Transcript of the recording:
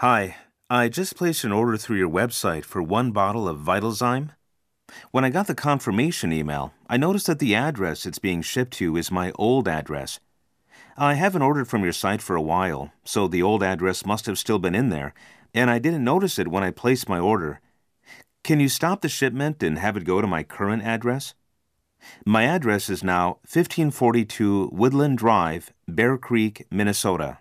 Hi, I just placed an order through your website for one bottle of Vitalzyme. When I got the confirmation email, I noticed that the address it's being shipped to is my old address. I haven't ordered from your site for a while, so the old address must have still been in there, and I didn't notice it when I placed my order. Can you stop the shipment and have it go to my current address? My address is now 1542 Woodland Drive, Bear Creek, Minnesota.